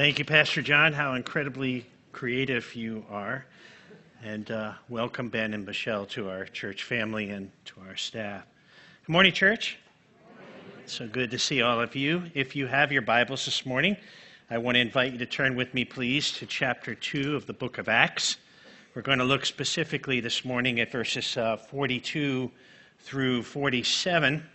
Thank you, Pastor John. How incredibly creative you are. And uh, welcome, Ben and Michelle, to our church family and to our staff. Good morning, church. So good to see all of you. If you have your Bibles this morning, I want to invite you to turn with me, please, to chapter 2 of the book of Acts. We're going to look specifically this morning at verses uh, 42 through 47.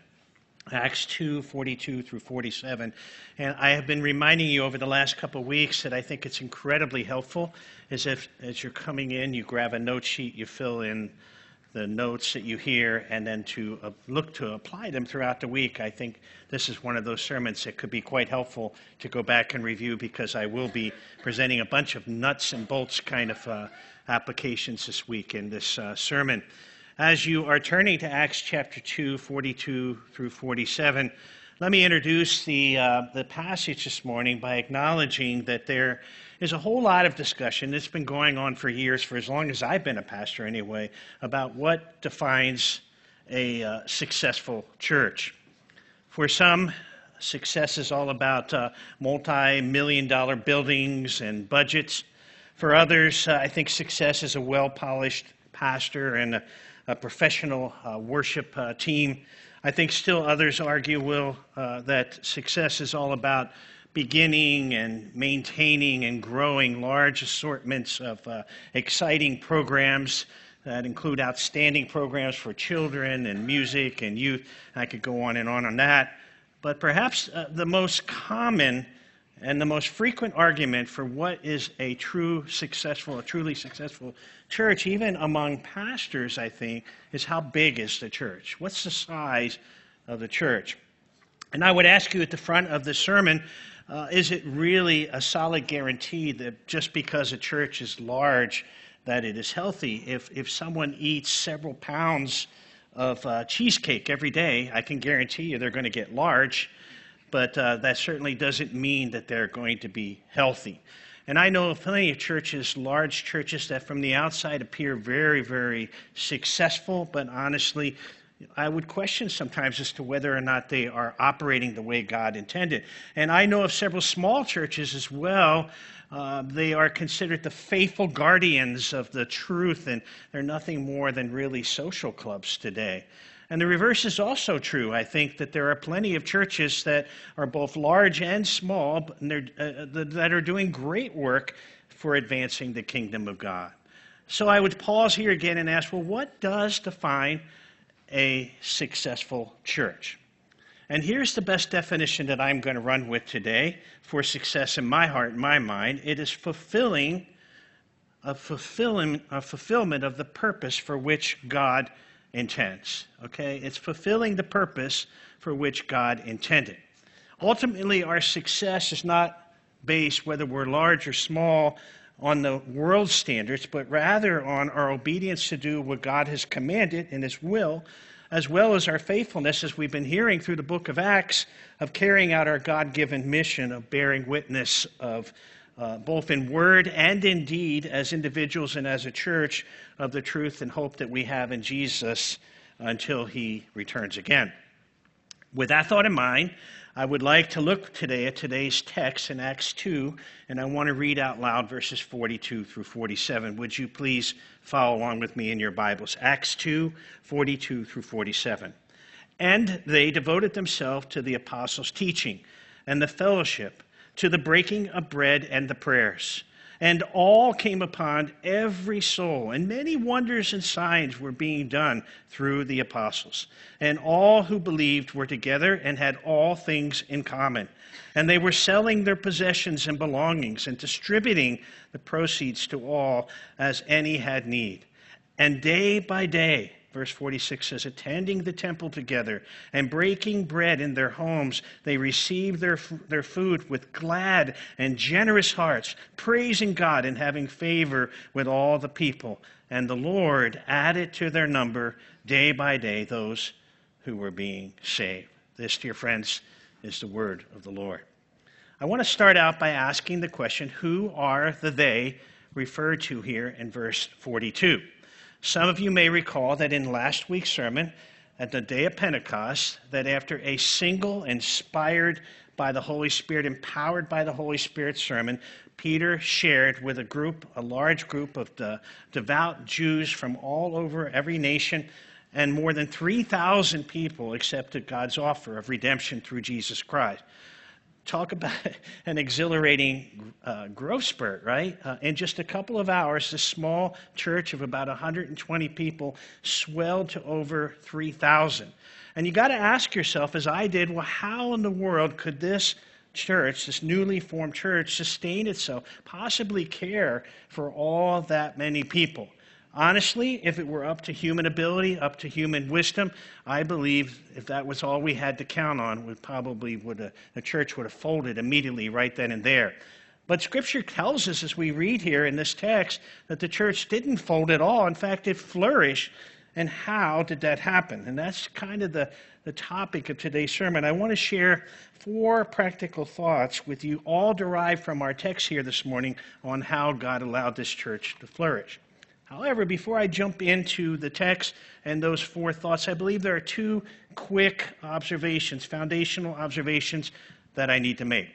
Acts 2 42 through 47. And I have been reminding you over the last couple of weeks that I think it's incredibly helpful. As if as you're coming in, you grab a note sheet, you fill in the notes that you hear, and then to uh, look to apply them throughout the week. I think this is one of those sermons that could be quite helpful to go back and review because I will be presenting a bunch of nuts and bolts kind of uh, applications this week in this uh, sermon. As you are turning to Acts chapter 2, 42 through 47, let me introduce the, uh, the passage this morning by acknowledging that there is a whole lot of discussion that's been going on for years, for as long as I've been a pastor anyway, about what defines a uh, successful church. For some, success is all about uh, multi million dollar buildings and budgets. For others, uh, I think success is a well polished pastor and a a professional uh, worship uh, team. I think still others argue, Will, uh, that success is all about beginning and maintaining and growing large assortments of uh, exciting programs that include outstanding programs for children and music and youth. I could go on and on on that. But perhaps uh, the most common and the most frequent argument for what is a true successful, a truly successful church, even among pastors, I think, is how big is the church? What's the size of the church? And I would ask you at the front of the sermon uh, is it really a solid guarantee that just because a church is large, that it is healthy? If, if someone eats several pounds of uh, cheesecake every day, I can guarantee you they're going to get large but uh, that certainly doesn't mean that they're going to be healthy. And I know of plenty of churches, large churches, that from the outside appear very, very successful, but honestly, I would question sometimes as to whether or not they are operating the way God intended. And I know of several small churches as well. Uh, they are considered the faithful guardians of the truth, and they're nothing more than really social clubs today. And the reverse is also true. I think that there are plenty of churches that are both large and small uh, that are doing great work for advancing the kingdom of God. So I would pause here again and ask well, what does define a successful church? And here's the best definition that I'm going to run with today for success in my heart and my mind it is fulfilling a, fulfilling, a fulfillment of the purpose for which God intends. Okay? It's fulfilling the purpose for which God intended. Ultimately, our success is not based, whether we're large or small, on the world standards, but rather on our obedience to do what God has commanded in His will, as well as our faithfulness, as we've been hearing through the book of Acts, of carrying out our God given mission of bearing witness of uh, both in word and in deed, as individuals and as a church, of the truth and hope that we have in Jesus until he returns again. With that thought in mind, I would like to look today at today's text in Acts 2, and I want to read out loud verses 42 through 47. Would you please follow along with me in your Bibles? Acts 2, 42 through 47. And they devoted themselves to the apostles' teaching and the fellowship to the breaking of bread and the prayers. And all came upon every soul, and many wonders and signs were being done through the apostles. And all who believed were together and had all things in common. And they were selling their possessions and belongings and distributing the proceeds to all as any had need. And day by day, Verse 46 says, attending the temple together and breaking bread in their homes, they received their, their food with glad and generous hearts, praising God and having favor with all the people. And the Lord added to their number day by day those who were being saved. This, dear friends, is the word of the Lord. I want to start out by asking the question who are the they referred to here in verse 42? Some of you may recall that in last week's sermon, at the day of Pentecost, that after a single inspired by the Holy Spirit, empowered by the Holy Spirit sermon, Peter shared with a group, a large group of the devout Jews from all over every nation, and more than 3,000 people accepted God's offer of redemption through Jesus Christ talk about an exhilarating uh, growth spurt, right? Uh, in just a couple of hours, this small church of about 120 people swelled to over 3,000. And you got to ask yourself, as I did, well, how in the world could this church, this newly formed church, sustain itself, possibly care for all that many people? Honestly, if it were up to human ability, up to human wisdom, I believe if that was all we had to count on, we probably would have, the church would have folded immediately right then and there. But Scripture tells us, as we read here in this text, that the church didn't fold at all. In fact, it flourished. And how did that happen? And that's kind of the, the topic of today's sermon. I want to share four practical thoughts with you, all derived from our text here this morning on how God allowed this church to flourish. However, before I jump into the text and those four thoughts, I believe there are two quick observations, foundational observations that I need to make.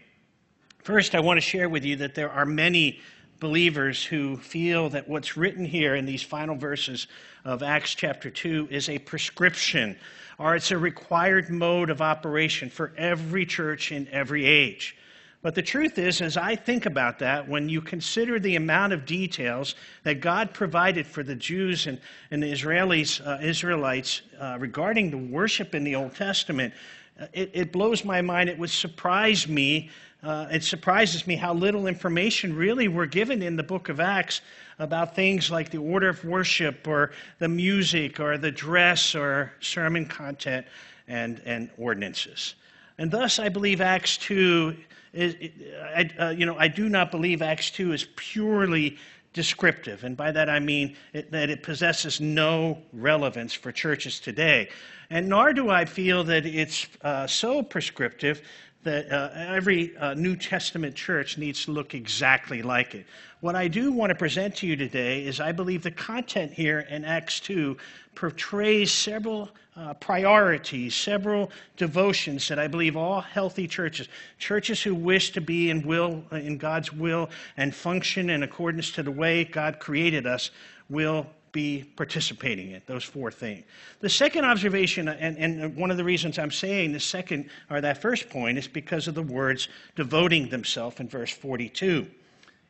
First, I want to share with you that there are many believers who feel that what's written here in these final verses of Acts chapter 2 is a prescription or it's a required mode of operation for every church in every age. But the truth is, as I think about that, when you consider the amount of details that God provided for the Jews and, and the Israelis, uh, Israelites uh, regarding the worship in the Old Testament, uh, it, it, blows my mind. It would surprise me. Uh, it surprises me how little information really were given in the book of Acts about things like the order of worship or the music or the dress or sermon content and, and ordinances. And thus, I believe Acts 2 uh, you know, I do not believe Acts 2 is purely descriptive. And by that I mean it, that it possesses no relevance for churches today. And nor do I feel that it's uh, so prescriptive that uh, every uh, New Testament church needs to look exactly like it. What I do want to present to you today is I believe the content here in Acts 2 portrays several uh, priorities, several devotions that I believe all healthy churches, churches who wish to be in will in God's will and function in accordance to the way God created us, will be participating in those four things. The second observation, and, and one of the reasons I'm saying the second or that first point is because of the words devoting themselves in verse 42.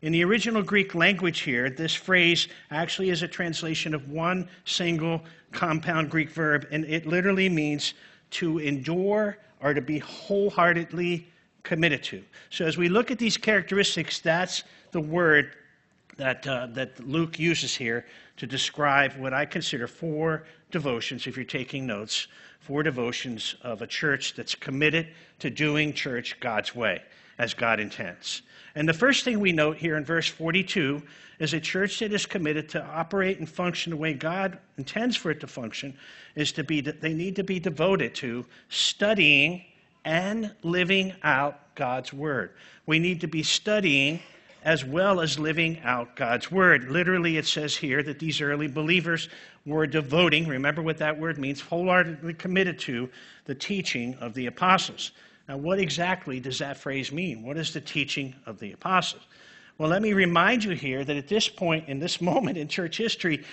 In the original Greek language here, this phrase actually is a translation of one single compound Greek verb, and it literally means to endure or to be wholeheartedly committed to. So as we look at these characteristics, that's the word that, uh, that Luke uses here to describe what I consider four devotions, if you're taking notes, four devotions of a church that's committed to doing church God's way, as God intends. And the first thing we note here in verse 42 is a church that is committed to operate and function the way God intends for it to function is to be they need to be devoted to studying and living out God's word. We need to be studying as well as living out God's word. Literally, it says here that these early believers were devoting, remember what that word means, wholeheartedly committed to the teaching of the apostles. Now, what exactly does that phrase mean? What is the teaching of the apostles? Well, let me remind you here that at this point, in this moment in church history,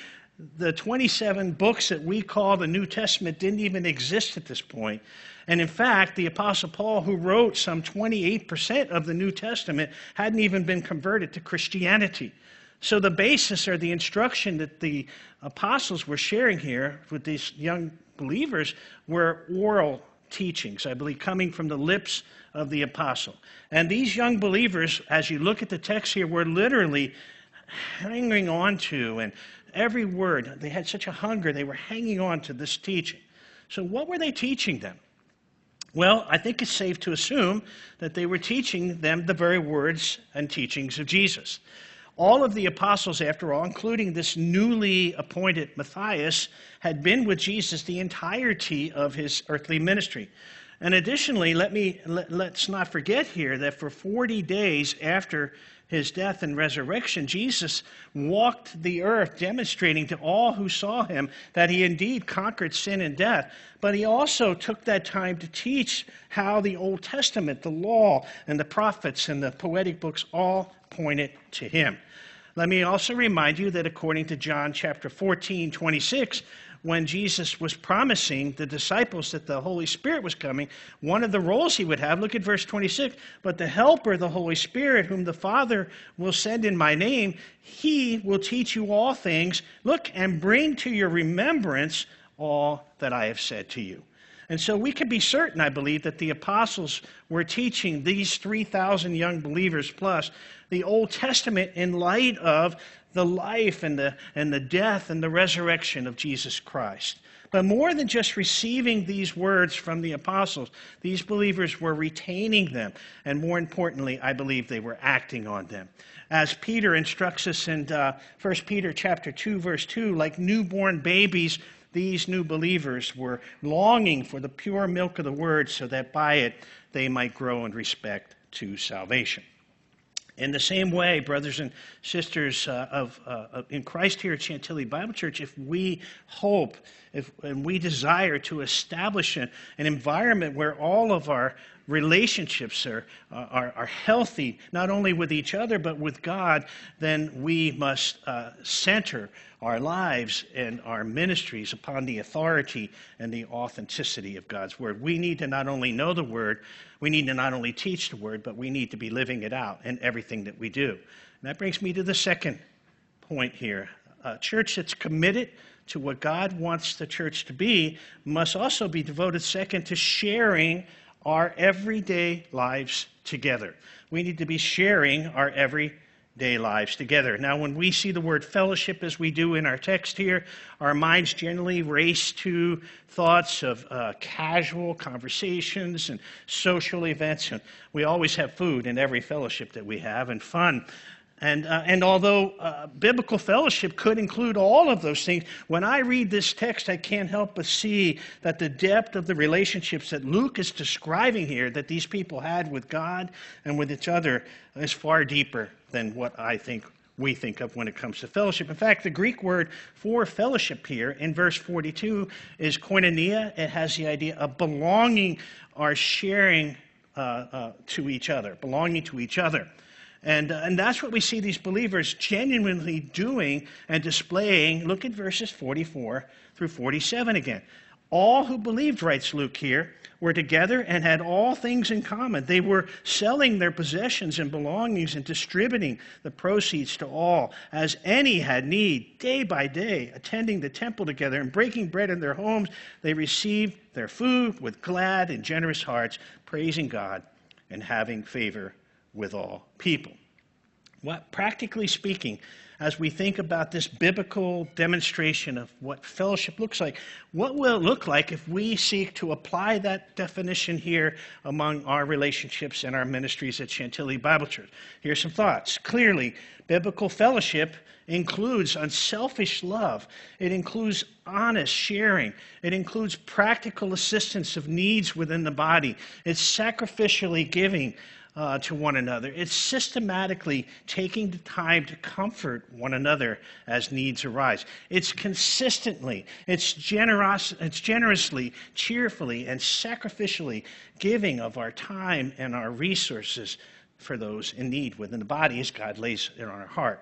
the 27 books that we call the New Testament didn't even exist at this point. And in fact, the Apostle Paul, who wrote some 28% of the New Testament, hadn't even been converted to Christianity. So the basis or the instruction that the apostles were sharing here with these young believers were oral teachings, I believe, coming from the lips of the apostle. And these young believers, as you look at the text here, were literally hanging on to, and every word, they had such a hunger, they were hanging on to this teaching. So, what were they teaching them? Well, I think it's safe to assume that they were teaching them the very words and teachings of Jesus. All of the apostles, after all, including this newly appointed Matthias, had been with Jesus the entirety of his earthly ministry. And additionally, let me, let, let's not forget here that for 40 days after his death and resurrection, Jesus walked the earth, demonstrating to all who saw him that he indeed conquered sin and death. But he also took that time to teach how the Old Testament, the law, and the prophets and the poetic books all pointed to him. Let me also remind you that according to John chapter 14, 26, when Jesus was promising the disciples that the Holy Spirit was coming, one of the roles he would have, look at verse 26, but the Helper, the Holy Spirit, whom the Father will send in my name, he will teach you all things. Look, and bring to your remembrance all that I have said to you. And so we can be certain, I believe, that the apostles were teaching these 3,000 young believers plus the Old Testament in light of the life and the, and the death and the resurrection of Jesus Christ. But more than just receiving these words from the apostles, these believers were retaining them. And more importantly, I believe they were acting on them. As Peter instructs us in uh, 1 Peter chapter 2, verse 2, like newborn babies, these new believers were longing for the pure milk of the word so that by it they might grow in respect to salvation. In the same way, brothers and sisters uh, of, uh, in Christ here at Chantilly Bible Church, if we hope if, and we desire to establish an, an environment where all of our relationships are, are, are, healthy, not only with each other, but with God, then we must uh, center our lives and our ministries upon the authority and the authenticity of God's Word. We need to not only know the Word, we need to not only teach the Word, but we need to be living it out in everything that we do. And that brings me to the second point here. A church that's committed to what God wants the church to be must also be devoted, second, to sharing our everyday lives together. We need to be sharing our everyday lives together. Now, when we see the word fellowship as we do in our text here, our minds generally race to thoughts of uh, casual conversations and social events. And we always have food in every fellowship that we have and fun. And, uh, and although uh, biblical fellowship could include all of those things, when I read this text, I can't help but see that the depth of the relationships that Luke is describing here, that these people had with God and with each other, is far deeper than what I think we think of when it comes to fellowship. In fact, the Greek word for fellowship here in verse 42 is koinonia. It has the idea of belonging or sharing uh, uh to each other, belonging to each other. And, uh, and that's what we see these believers genuinely doing and displaying. Look at verses 44 through 47 again. All who believed, writes Luke here, were together and had all things in common. They were selling their possessions and belongings and distributing the proceeds to all, as any had need, day by day, attending the temple together and breaking bread in their homes. They received their food with glad and generous hearts, praising God and having favor with all people. What, practically speaking, as we think about this biblical demonstration of what fellowship looks like, what will it look like if we seek to apply that definition here among our relationships and our ministries at Chantilly Bible Church? Here's some thoughts. Clearly, biblical fellowship includes unselfish love, it includes honest sharing, it includes practical assistance of needs within the body, it's sacrificially giving uh, to one another. It's systematically taking the time to comfort one another as needs arise. It's consistently, it's, generous, it's generously, cheerfully, and sacrificially giving of our time and our resources for those in need within the body as God lays it on our heart.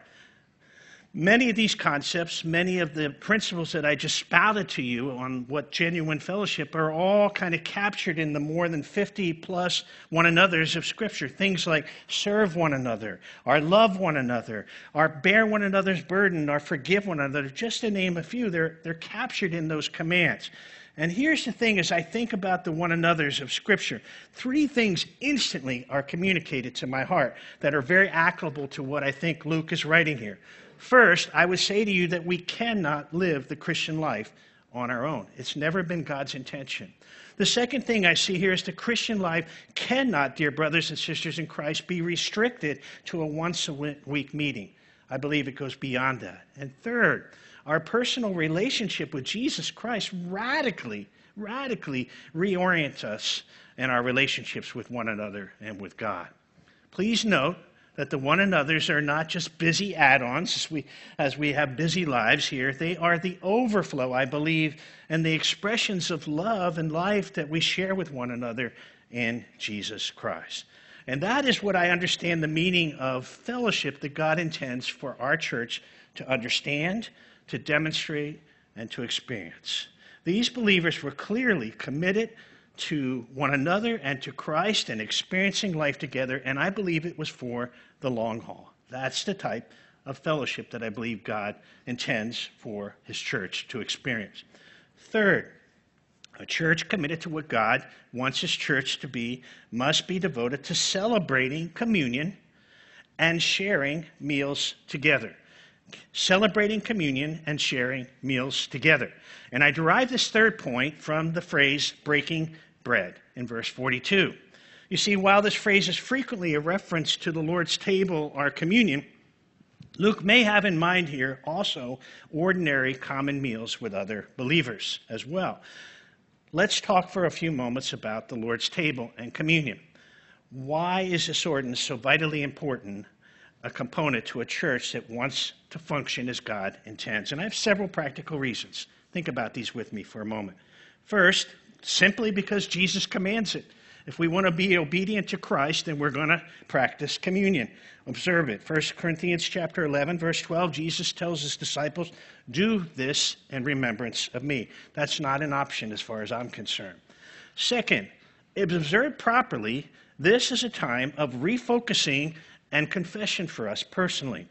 Many of these concepts, many of the principles that I just spouted to you on what genuine fellowship are all kind of captured in the more than 50 plus one another's of Scripture. Things like serve one another, or love one another, or bear one another's burden, or forgive one another, just to name a few. They're, they're captured in those commands. And here's the thing as I think about the one another's of Scripture, three things instantly are communicated to my heart that are very applicable to what I think Luke is writing here. First, I would say to you that we cannot live the Christian life on our own. It's never been God's intention. The second thing I see here is the Christian life cannot, dear brothers and sisters in Christ, be restricted to a once a week meeting. I believe it goes beyond that. And third, our personal relationship with Jesus Christ radically, radically reorients us in our relationships with one another and with God. Please note that the one another's are not just busy add ons as we, as we have busy lives here. They are the overflow, I believe, and the expressions of love and life that we share with one another in Jesus Christ. And that is what I understand the meaning of fellowship that God intends for our church to understand, to demonstrate, and to experience. These believers were clearly committed to one another and to Christ and experiencing life together, and I believe it was for the long haul. That's the type of fellowship that I believe God intends for his church to experience. Third, a church committed to what God wants his church to be must be devoted to celebrating communion and sharing meals together. Celebrating communion and sharing meals together. And I derive this third point from the phrase breaking bread in verse 42. You see, while this phrase is frequently a reference to the Lord's table or communion, Luke may have in mind here also ordinary common meals with other believers as well. Let's talk for a few moments about the Lord's table and communion. Why is this ordinance so vitally important, a component to a church that wants to function as God intends? And I have several practical reasons. Think about these with me for a moment. First, simply because Jesus commands it. If we want to be obedient to Christ, then we're going to practice communion. Observe it. 1 Corinthians chapter 11, verse 12, Jesus tells his disciples, Do this in remembrance of me. That's not an option as far as I'm concerned. Second, if observed properly, this is a time of refocusing and confession for us personally.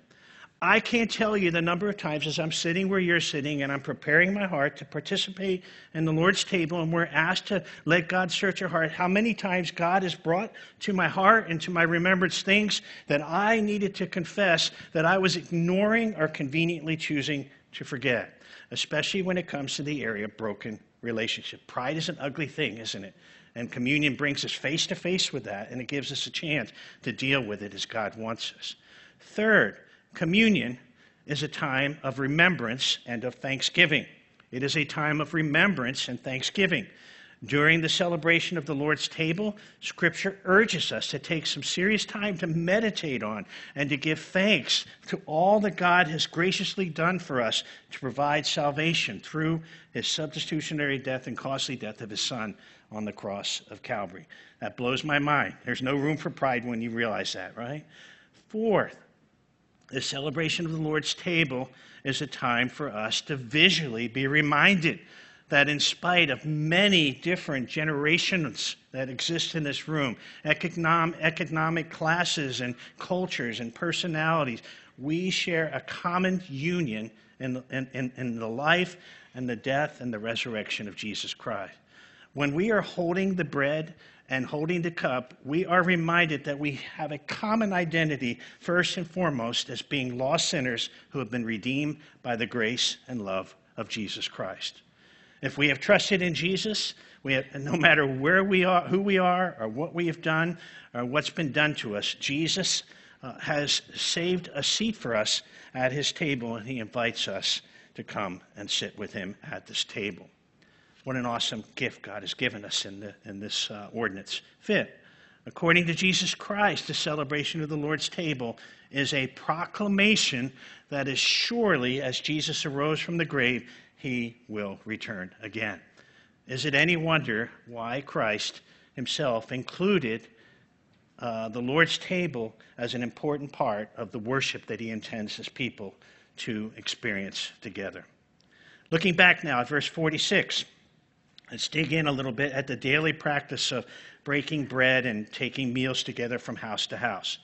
I can't tell you the number of times as I'm sitting where you're sitting and I'm preparing my heart to participate in the Lord's table and we're asked to let God search your heart, how many times God has brought to my heart and to my remembrance things that I needed to confess that I was ignoring or conveniently choosing to forget, especially when it comes to the area of broken relationship. Pride is an ugly thing, isn't it? And communion brings us face to face with that and it gives us a chance to deal with it as God wants us. Third, Communion is a time of remembrance and of thanksgiving. It is a time of remembrance and thanksgiving. During the celebration of the Lord's table, Scripture urges us to take some serious time to meditate on and to give thanks to all that God has graciously done for us to provide salvation through his substitutionary death and costly death of his Son on the cross of Calvary. That blows my mind. There's no room for pride when you realize that, right? Fourth, the celebration of the Lord's table is a time for us to visually be reminded that, in spite of many different generations that exist in this room, economic, classes and cultures and personalities, we share a common union in in, in the life and the death and the resurrection of Jesus Christ. When we are holding the bread and holding the cup, we are reminded that we have a common identity, first and foremost, as being lost sinners who have been redeemed by the grace and love of Jesus Christ. If we have trusted in Jesus, we have, no matter where we are, who we are, or what we have done, or what's been done to us, Jesus uh, has saved a seat for us at his table, and he invites us to come and sit with him at this table. What an awesome gift God has given us in, the, in this uh, ordinance. Fifth, according to Jesus Christ, the celebration of the Lord's table is a proclamation that as surely as Jesus arose from the grave, he will return again. Is it any wonder why Christ himself included uh, the Lord's table as an important part of the worship that he intends his people to experience together? Looking back now at verse 46. Let's dig in a little bit at the daily practice of breaking bread and taking meals together from house to house.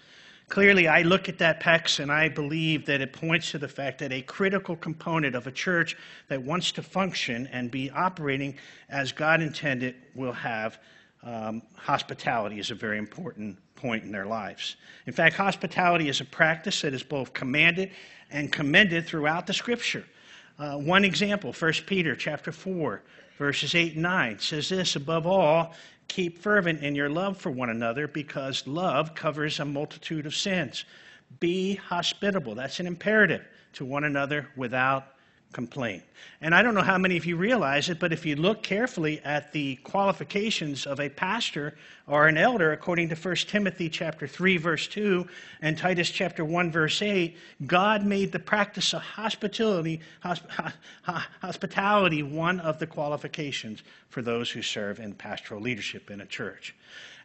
Clearly, I look at that text and I believe that it points to the fact that a critical component of a church that wants to function and be operating as God intended will have um, hospitality is a very important point in their lives. In fact, hospitality is a practice that is both commanded and commended throughout the Scripture. Uh, one example, 1 Peter chapter 4, verses 8 and 9 says this above all keep fervent in your love for one another because love covers a multitude of sins. Be hospitable. That's an imperative to one another without complain. And I don't know how many of you realize it, but if you look carefully at the qualifications of a pastor or an elder, according to 1 Timothy chapter 3, verse 2, and Titus chapter 1, verse 8, God made the practice of hospitality, hospitality one of the qualifications for those who serve in pastoral leadership in a church.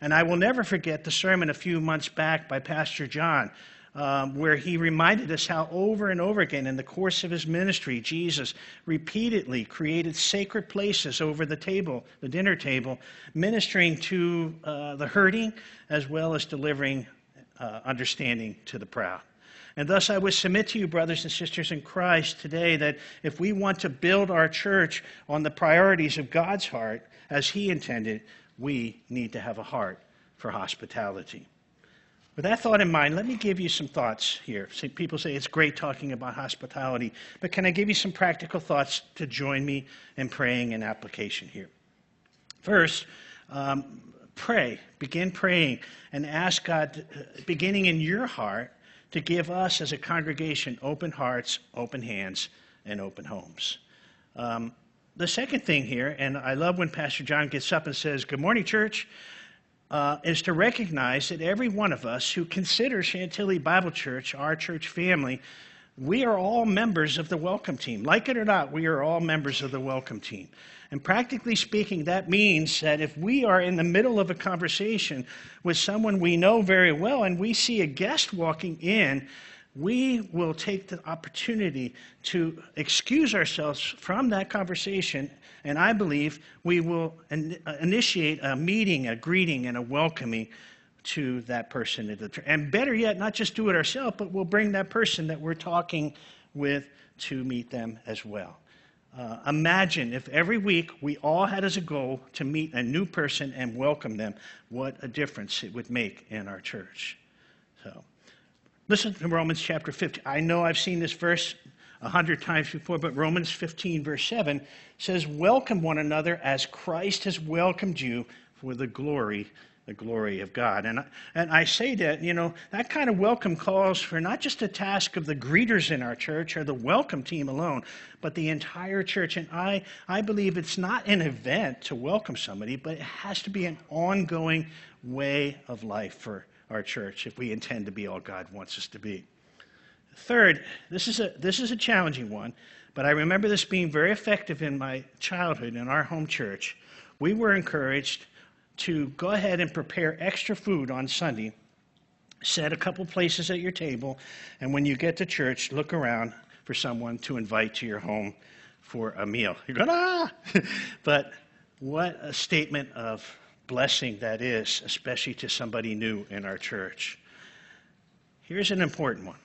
And I will never forget the sermon a few months back by Pastor John um, where he reminded us how over and over again in the course of his ministry, Jesus repeatedly created sacred places over the table, the dinner table, ministering to uh, the hurting as well as delivering uh, understanding to the proud. And thus, I would submit to you, brothers and sisters in Christ, today that if we want to build our church on the priorities of God's heart as He intended, we need to have a heart for hospitality. With that thought in mind, let me give you some thoughts here. See, people say it's great talking about hospitality, but can I give you some practical thoughts to join me in praying and application here? First, um, pray. Begin praying and ask God, uh, beginning in your heart, to give us as a congregation open hearts, open hands, and open homes. Um, the second thing here, and I love when Pastor John gets up and says, Good morning, church uh, is to recognize that every one of us who considers Chantilly Bible Church our church family, we are all members of the welcome team. Like it or not, we are all members of the welcome team. And practically speaking, that means that if we are in the middle of a conversation with someone we know very well and we see a guest walking in, we will take the opportunity to excuse ourselves from that conversation, and I believe we will in, uh, initiate a meeting, a greeting, and a welcoming to that person. And better yet, not just do it ourselves, but we'll bring that person that we're talking with to meet them as well. Uh, imagine if every week we all had as a goal to meet a new person and welcome them, what a difference it would make in our church. So. Listen to Romans chapter 15. I know I've seen this verse a hundred times before, but Romans 15, verse 7 says, Welcome one another as Christ has welcomed you for the glory, the glory of God. And I, and I say that, you know, that kind of welcome calls for not just a task of the greeters in our church or the welcome team alone, but the entire church. And I, I believe it's not an event to welcome somebody, but it has to be an ongoing way of life for our church if we intend to be all God wants us to be. Third, this is a, this is a challenging one, but I remember this being very effective in my childhood in our home church. We were encouraged to go ahead and prepare extra food on Sunday, set a couple places at your table, and when you get to church, look around for someone to invite to your home for a meal. You're going, ah! but what a statement of blessing that is, especially to somebody new in our church. Here's an important one.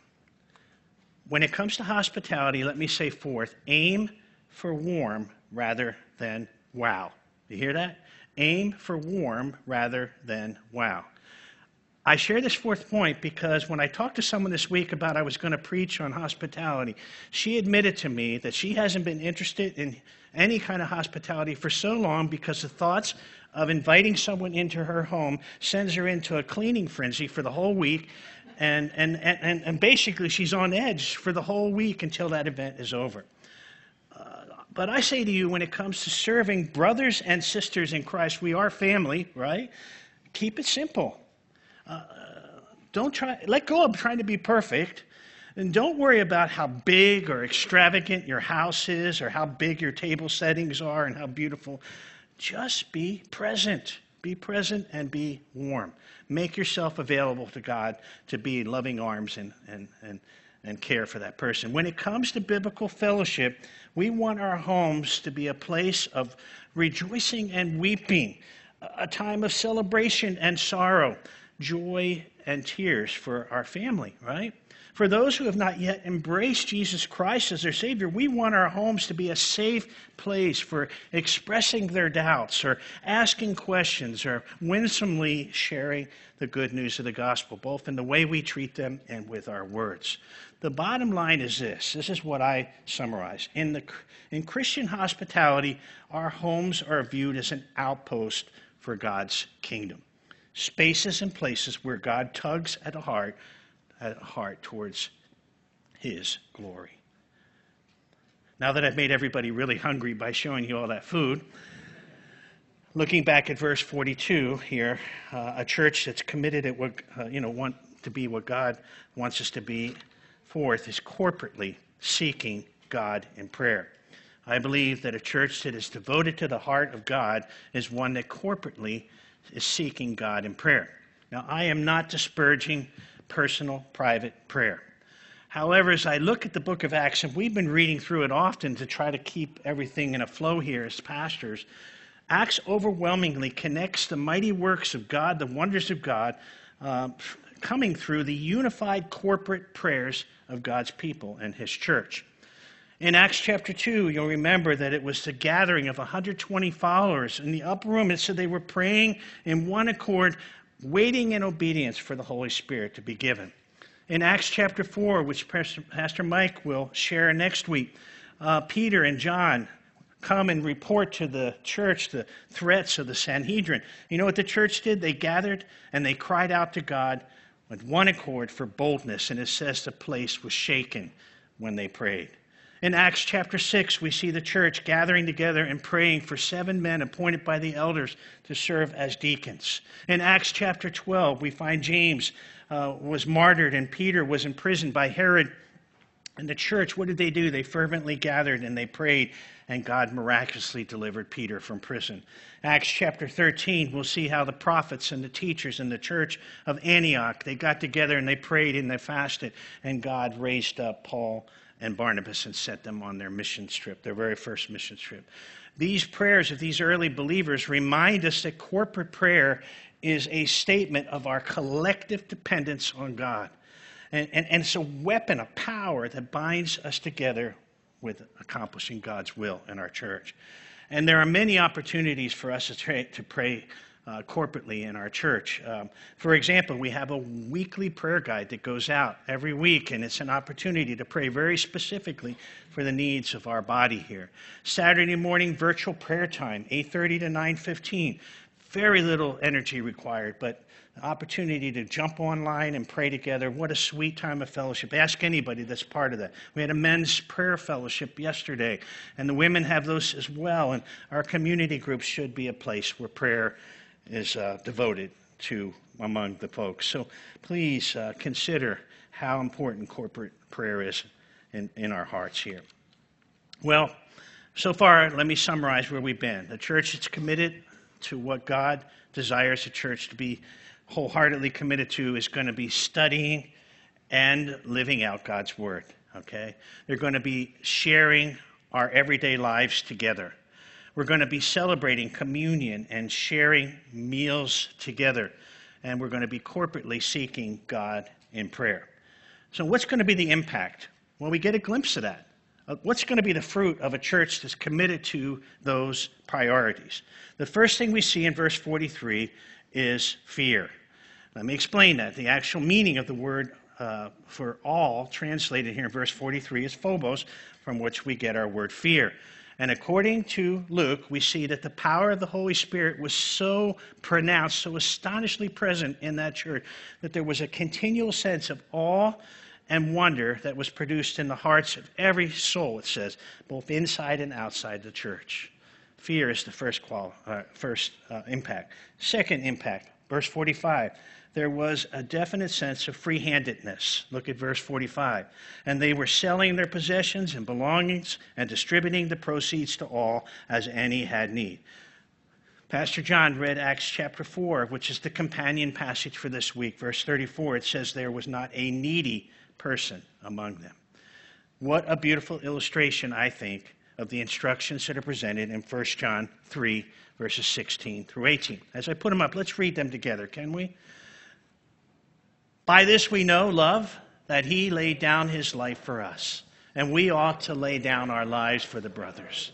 When it comes to hospitality, let me say fourth aim for warm rather than wow. You hear that? Aim for warm rather than wow. I share this fourth point because when I talked to someone this week about I was going to preach on hospitality, she admitted to me that she hasn't been interested in any kind of hospitality for so long because the thoughts of inviting someone into her home sends her into a cleaning frenzy for the whole week. And, and, and, and basically, she's on edge for the whole week until that event is over. Uh, but I say to you, when it comes to serving brothers and sisters in Christ, we are family, right? Keep it simple. Uh, don't try, let go of trying to be perfect. And don't worry about how big or extravagant your house is or how big your table settings are and how beautiful. Just be present. Be present and be warm. Make yourself available to God to be loving arms and, and, and, and care for that person. When it comes to biblical fellowship, we want our homes to be a place of rejoicing and weeping, a time of celebration and sorrow, joy and tears for our family, right? For those who have not yet embraced Jesus Christ as their Savior, we want our homes to be a safe place for expressing their doubts or asking questions or winsomely sharing the good news of the gospel, both in the way we treat them and with our words. The bottom line is this this is what I summarize. In, the, in Christian hospitality, our homes are viewed as an outpost for God's kingdom spaces and places where God tugs at a heart at a heart towards His glory. Now that I've made everybody really hungry by showing you all that food, looking back at verse 42 here, uh, a church that's committed at what, uh, you know, want to be what God wants us to be, fourth, is corporately seeking God in prayer. I believe that a church that is devoted to the heart of God is one that corporately is seeking God in prayer. Now, I am not disparaging personal, private prayer. However, as I look at the book of Acts, and we've been reading through it often to try to keep everything in a flow here as pastors, Acts overwhelmingly connects the mighty works of God, the wonders of God, uh, coming through the unified corporate prayers of God's people and His church. In Acts chapter 2, you'll remember that it was the gathering of 120 followers. In the upper room, it said they were praying in one accord, waiting in obedience for the Holy Spirit to be given. In Acts chapter 4, which Pastor Mike will share next week, uh, Peter and John come and report to the church the threats of the Sanhedrin. You know what the church did? They gathered and they cried out to God with one accord for boldness, and it says the place was shaken when they prayed. In Acts chapter 6, we see the church gathering together and praying for seven men appointed by the elders to serve as deacons. In Acts chapter 12, we find James uh, was martyred and Peter was imprisoned by Herod. And the church, what did they do? They fervently gathered and they prayed, and God miraculously delivered Peter from prison. Acts chapter 13, we'll see how the prophets and the teachers in the church of Antioch, they got together and they prayed and they fasted, and God raised up Paul and Barnabas and sent them on their mission trip, their very first mission trip. These prayers of these early believers remind us that corporate prayer is a statement of our collective dependence on God. And, and, and it's a weapon, a power that binds us together with accomplishing God's will in our church. And there are many opportunities for us to, tra- to pray uh, corporately in our church. Um, for example, we have a weekly prayer guide that goes out every week, and it's an opportunity to pray very specifically for the needs of our body here. Saturday morning virtual prayer time, 8:30 to 9:15. Very little energy required, but opportunity to jump online and pray together. What a sweet time of fellowship. Ask anybody that's part of that. We had a men's prayer fellowship yesterday, and the women have those as well. And our community groups should be a place where prayer is uh, devoted to among the folks. So please uh, consider how important corporate prayer is in, in our hearts here. Well, so far, let me summarize where we've been. The church is committed to what God desires the church to be wholeheartedly committed to is going to be studying and living out God's word. Okay? They're going to be sharing our everyday lives together. We're going to be celebrating communion and sharing meals together. And we're going to be corporately seeking God in prayer. So, what's going to be the impact? Well, we get a glimpse of that. Uh, what's going to be the fruit of a church that's committed to those priorities? The first thing we see in verse 43 is fear. Let me explain that. The actual meaning of the word uh, for all, translated here in verse 43, is phobos, from which we get our word fear. And according to Luke, we see that the power of the Holy Spirit was so pronounced, so astonishingly present in that church, that there was a continual sense of awe and wonder that was produced in the hearts of every soul, it says, both inside and outside the church. Fear is the first, qual- uh, first uh, impact. Second impact, verse 45 there was a definite sense of free handedness. Look at verse 45. And they were selling their possessions and belongings and distributing the proceeds to all as any had need. Pastor John read Acts chapter 4, which is the companion passage for this week. Verse 34, it says, There was not a needy person among them. What a beautiful illustration, I think, of the instructions that are presented in 1 John 3, verses 16 through 18. As I put them up, let's read them together, can we? By this we know, love, that he laid down his life for us, and we ought to lay down our lives for the brothers.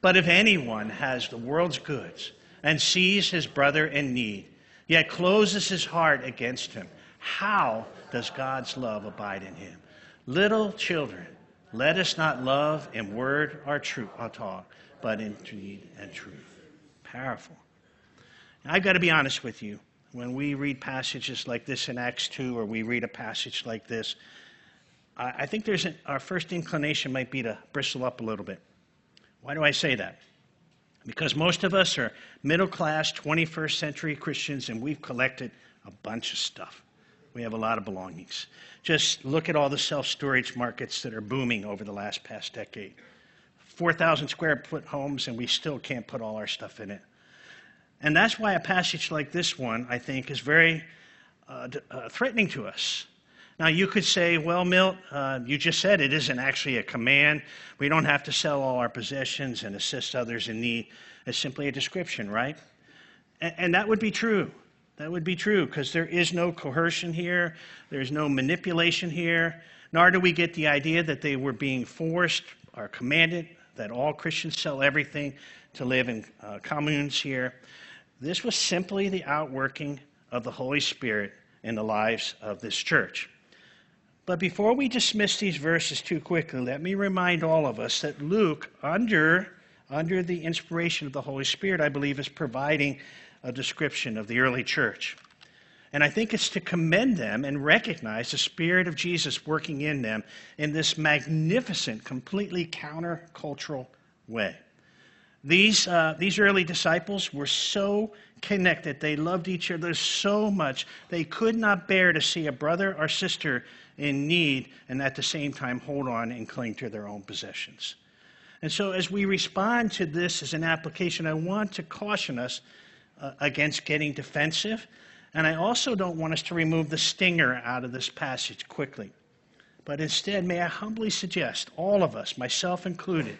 But if anyone has the world's goods and sees his brother in need, yet closes his heart against him, how does God's love abide in him? Little children, let us not love in word or, truth, or talk, but in deed and truth. Powerful. I've got to be honest with you when we read passages like this in Acts 2 or we read a passage like this, I think there's our first inclination might be to bristle up a little bit. Why do I say that? Because most of us are middle class, 21st century Christians, and we've collected a bunch of stuff. We have a lot of belongings. Just look at all the self storage markets that are booming over the last past decade. 4,000 square foot homes, and we still can't put all our stuff in it. And that's why a passage like this one, I think, is very uh, uh, threatening to us. Now, you could say, well, Milt, uh, you just said it isn't actually a command. We don't have to sell all our possessions and assist others in need. It's simply a description, right? And, and that would be true. That would be true because there is no coercion here, there's no manipulation here, nor do we get the idea that they were being forced or commanded that all Christians sell everything to live in uh, communes here. This was simply the outworking of the Holy Spirit in the lives of this church. But before we dismiss these verses too quickly, let me remind all of us that Luke, under, under the inspiration of the Holy Spirit, I believe, is providing a description of the early church. And I think it's to commend them and recognize the Spirit of Jesus working in them in this magnificent, completely countercultural way. These, uh, these early disciples were so connected. They loved each other so much. They could not bear to see a brother or sister in need and at the same time hold on and cling to their own possessions. And so, as we respond to this as an application, I want to caution us uh, against getting defensive. And I also don't want us to remove the stinger out of this passage quickly. But instead, may I humbly suggest, all of us, myself included,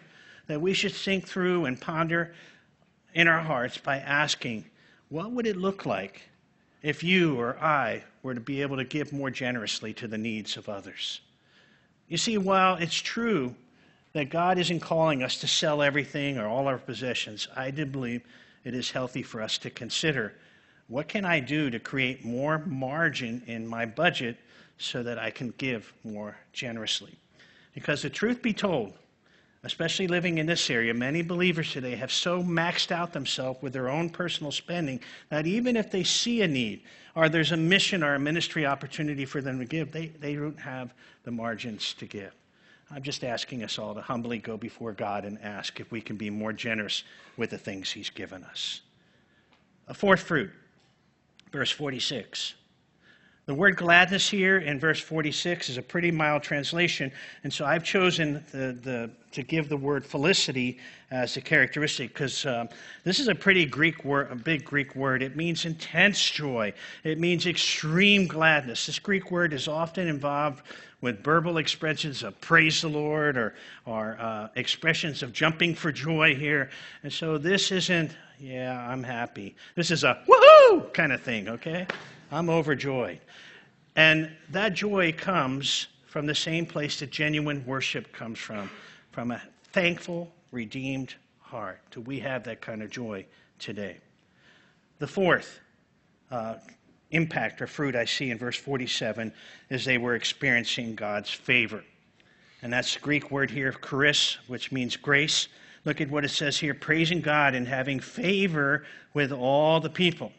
that we should think through and ponder in our hearts by asking, what would it look like if you or I were to be able to give more generously to the needs of others? You see, while it's true that God isn't calling us to sell everything or all our possessions, I do believe it is healthy for us to consider what can I do to create more margin in my budget so that I can give more generously? Because the truth be told, especially living in this area, many believers today have so maxed out themselves with their own personal spending that even if they see a need or there's a mission or a ministry opportunity for them to give, they, they don't have the margins to give. I'm just asking us all to humbly go before God and ask if we can be more generous with the things He's given us. A fourth fruit, verse 46. The word gladness here in verse 46 is a pretty mild translation, and so I've chosen the, the, to give the word felicity as a characteristic because um, this is a pretty Greek word, a big Greek word. It means intense joy, it means extreme gladness. This Greek word is often involved with verbal expressions of praise the Lord or, or uh, expressions of jumping for joy here. And so this isn't, yeah, I'm happy. This is a woohoo kind of thing, okay? I'm overjoyed. And that joy comes from the same place that genuine worship comes from, from a thankful, redeemed heart. Do we have that kind of joy today? The fourth uh, impact or fruit I see in verse 47 is they were experiencing God's favor. And that's the Greek word here, charis, which means grace. Look at what it says here praising God and having favor with all the people.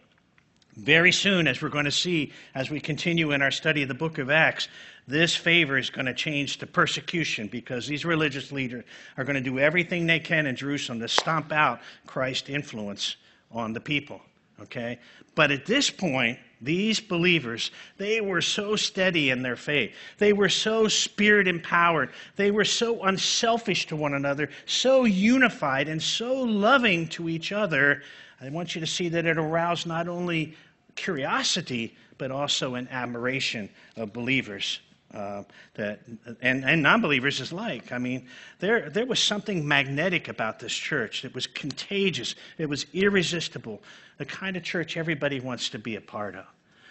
Very soon, as we're going to see as we continue in our study of the book of Acts, this favor is going to change to persecution because these religious leaders are going to do everything they can in Jerusalem to stomp out Christ's influence on the people. Okay? But at this point, these believers, they were so steady in their faith. They were so spirit empowered. They were so unselfish to one another, so unified, and so loving to each other. I want you to see that it aroused not only curiosity, but also an admiration of believers. Uh, that and, and non-believers is like. I mean, there there was something magnetic about this church. It was contagious. It was irresistible. The kind of church everybody wants to be a part of.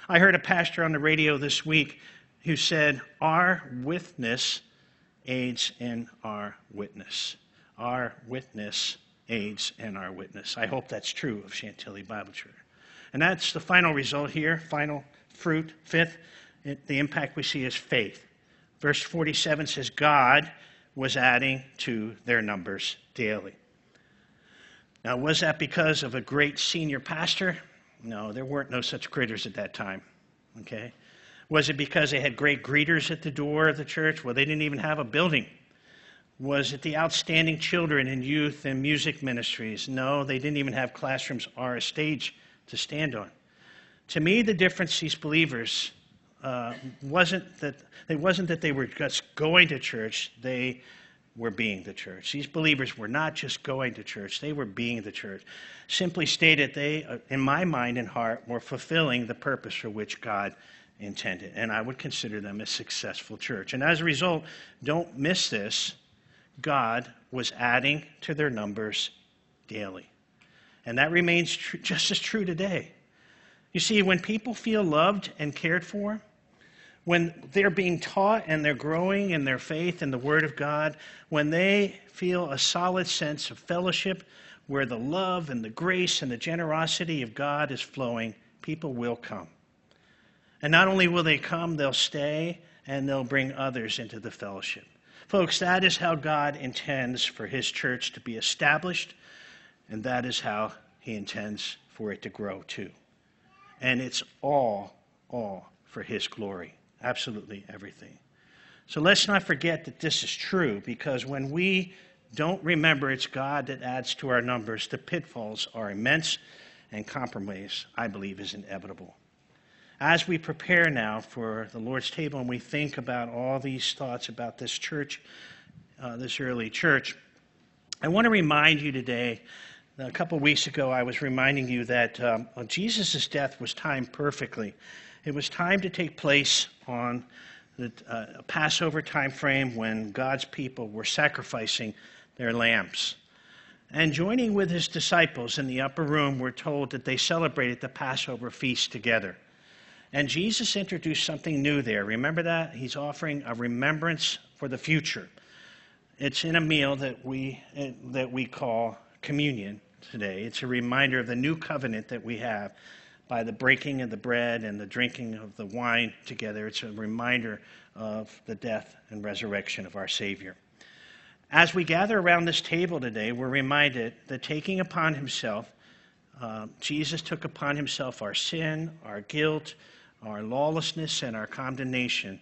I heard a pastor on the radio this week who said, "Our witness aids in our witness. Our witness aids in our witness." I hope that's true of Chantilly Bible Church. And that's the final result here, final fruit. Fifth, it, the impact we see is faith. Verse 47 says, God was adding to their numbers daily. Now, was that because of a great senior pastor? No, there weren't no such critters at that time. Okay? Was it because they had great greeters at the door of the church? Well, they didn't even have a building. Was it the outstanding children and youth and music ministries? No, they didn't even have classrooms or a stage to stand on. To me, the difference these believers uh, wasn't that it wasn't that they were just going to church; they were being the church. These believers were not just going to church; they were being the church. Simply stated, they, uh, in my mind and heart, were fulfilling the purpose for which God intended, and I would consider them a successful church. And as a result, don't miss this. God was adding to their numbers daily. And that remains tr- just as true today. You see, when people feel loved and cared for, when they're being taught and they're growing in their faith in the Word of God, when they feel a solid sense of fellowship where the love and the grace and the generosity of God is flowing, people will come. And not only will they come, they'll stay and they'll bring others into the fellowship. Folks, that is how God intends for His church to be established, and that is how He intends for it to grow too. And it's all, all for His glory. Absolutely everything. So let's not forget that this is true because when we don't remember it's God that adds to our numbers, the pitfalls are immense and compromise, I believe, is inevitable. As we prepare now for the Lord's table and we think about all these thoughts about this church, uh, this early church, I want to remind you today a couple weeks ago, I was reminding you that um, Jesus' death was timed perfectly. It was timed to take place on the uh, Passover time frame when God's people were sacrificing their lambs. And joining with his disciples in the upper room, we're told that they celebrated the Passover feast together. And Jesus introduced something new there. Remember that? He's offering a remembrance for the future. It's in a meal that we, uh, that we call communion today. It's a reminder of the new covenant that we have by the breaking of the bread and the drinking of the wine together. It's a reminder of the death and resurrection of our Savior. As we gather around this table today, we're reminded that taking upon himself, uh, Jesus took upon himself our sin, our guilt, our lawlessness, and our condemnation.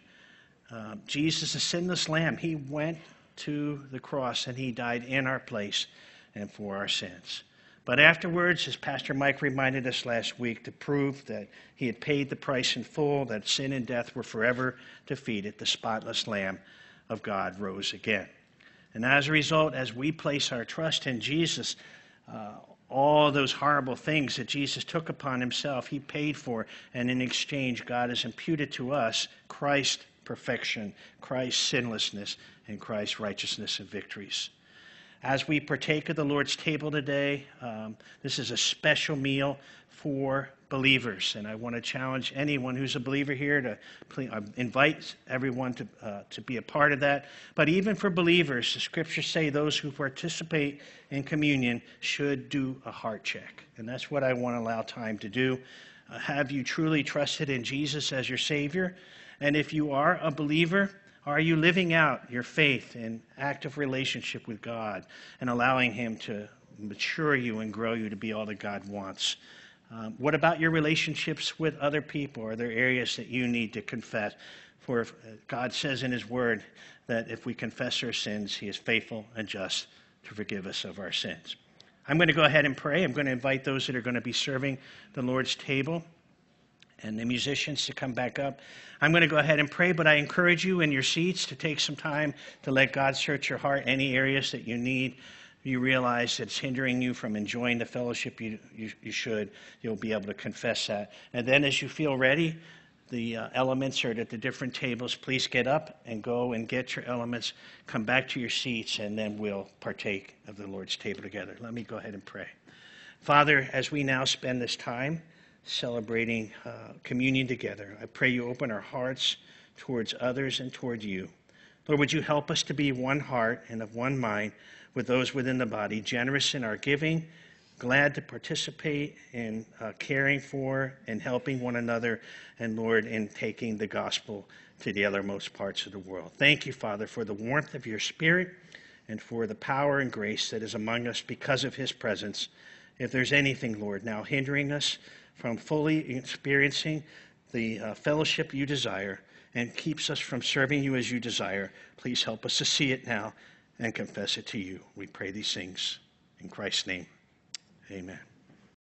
Uh, Jesus, the sinless Lamb, he went to the cross and he died in our place and for our sins. But afterwards, as Pastor Mike reminded us last week, to prove that he had paid the price in full, that sin and death were forever defeated, the spotless Lamb of God rose again. And as a result, as we place our trust in Jesus, uh, all those horrible things that Jesus took upon himself, he paid for, and in exchange, God has imputed to us Christ's perfection, Christ's sinlessness, and Christ's righteousness and victories. As we partake of the Lord's table today, um, this is a special meal for believers. And I want to challenge anyone who's a believer here to please, uh, invite everyone to, uh, to be a part of that. But even for believers, the scriptures say those who participate in communion should do a heart check. And that's what I want to allow time to do. Uh, have you truly trusted in Jesus as your Savior? And if you are a believer, are you living out your faith in active relationship with God and allowing Him to mature you and grow you to be all that God wants? Um, what about your relationships with other people? Are there areas that you need to confess? For uh, God says in His Word that if we confess our sins, He is faithful and just to forgive us of our sins. I'm going to go ahead and pray. I'm going to invite those that are going to be serving the Lord's table and the musicians to come back up. I'm going to go ahead and pray, but I encourage you in your seats to take some time to let God search your heart. Any areas that you need, you realize it's hindering you from enjoying the fellowship you, you, you should, you'll be able to confess that. And then as you feel ready, the uh, elements are at the different tables. Please get up and go and get your elements. Come back to your seats, and then we'll partake of the Lord's table together. Let me go ahead and pray. Father, as we now spend this time, celebrating uh, communion together. I pray you open our hearts towards others and toward you. Lord, would you help us to be one heart and of one mind with those within the body, generous in our giving, glad to participate in uh, caring for and helping one another, and Lord, in taking the gospel to the othermost parts of the world. Thank you, Father, for the warmth of your spirit and for the power and grace that is among us because of his presence. If there's anything, Lord, now hindering us, from fully experiencing the uh, fellowship you desire and keeps us from serving you as you desire. Please help us to see it now and confess it to you. We pray these things in Christ's name. Amen.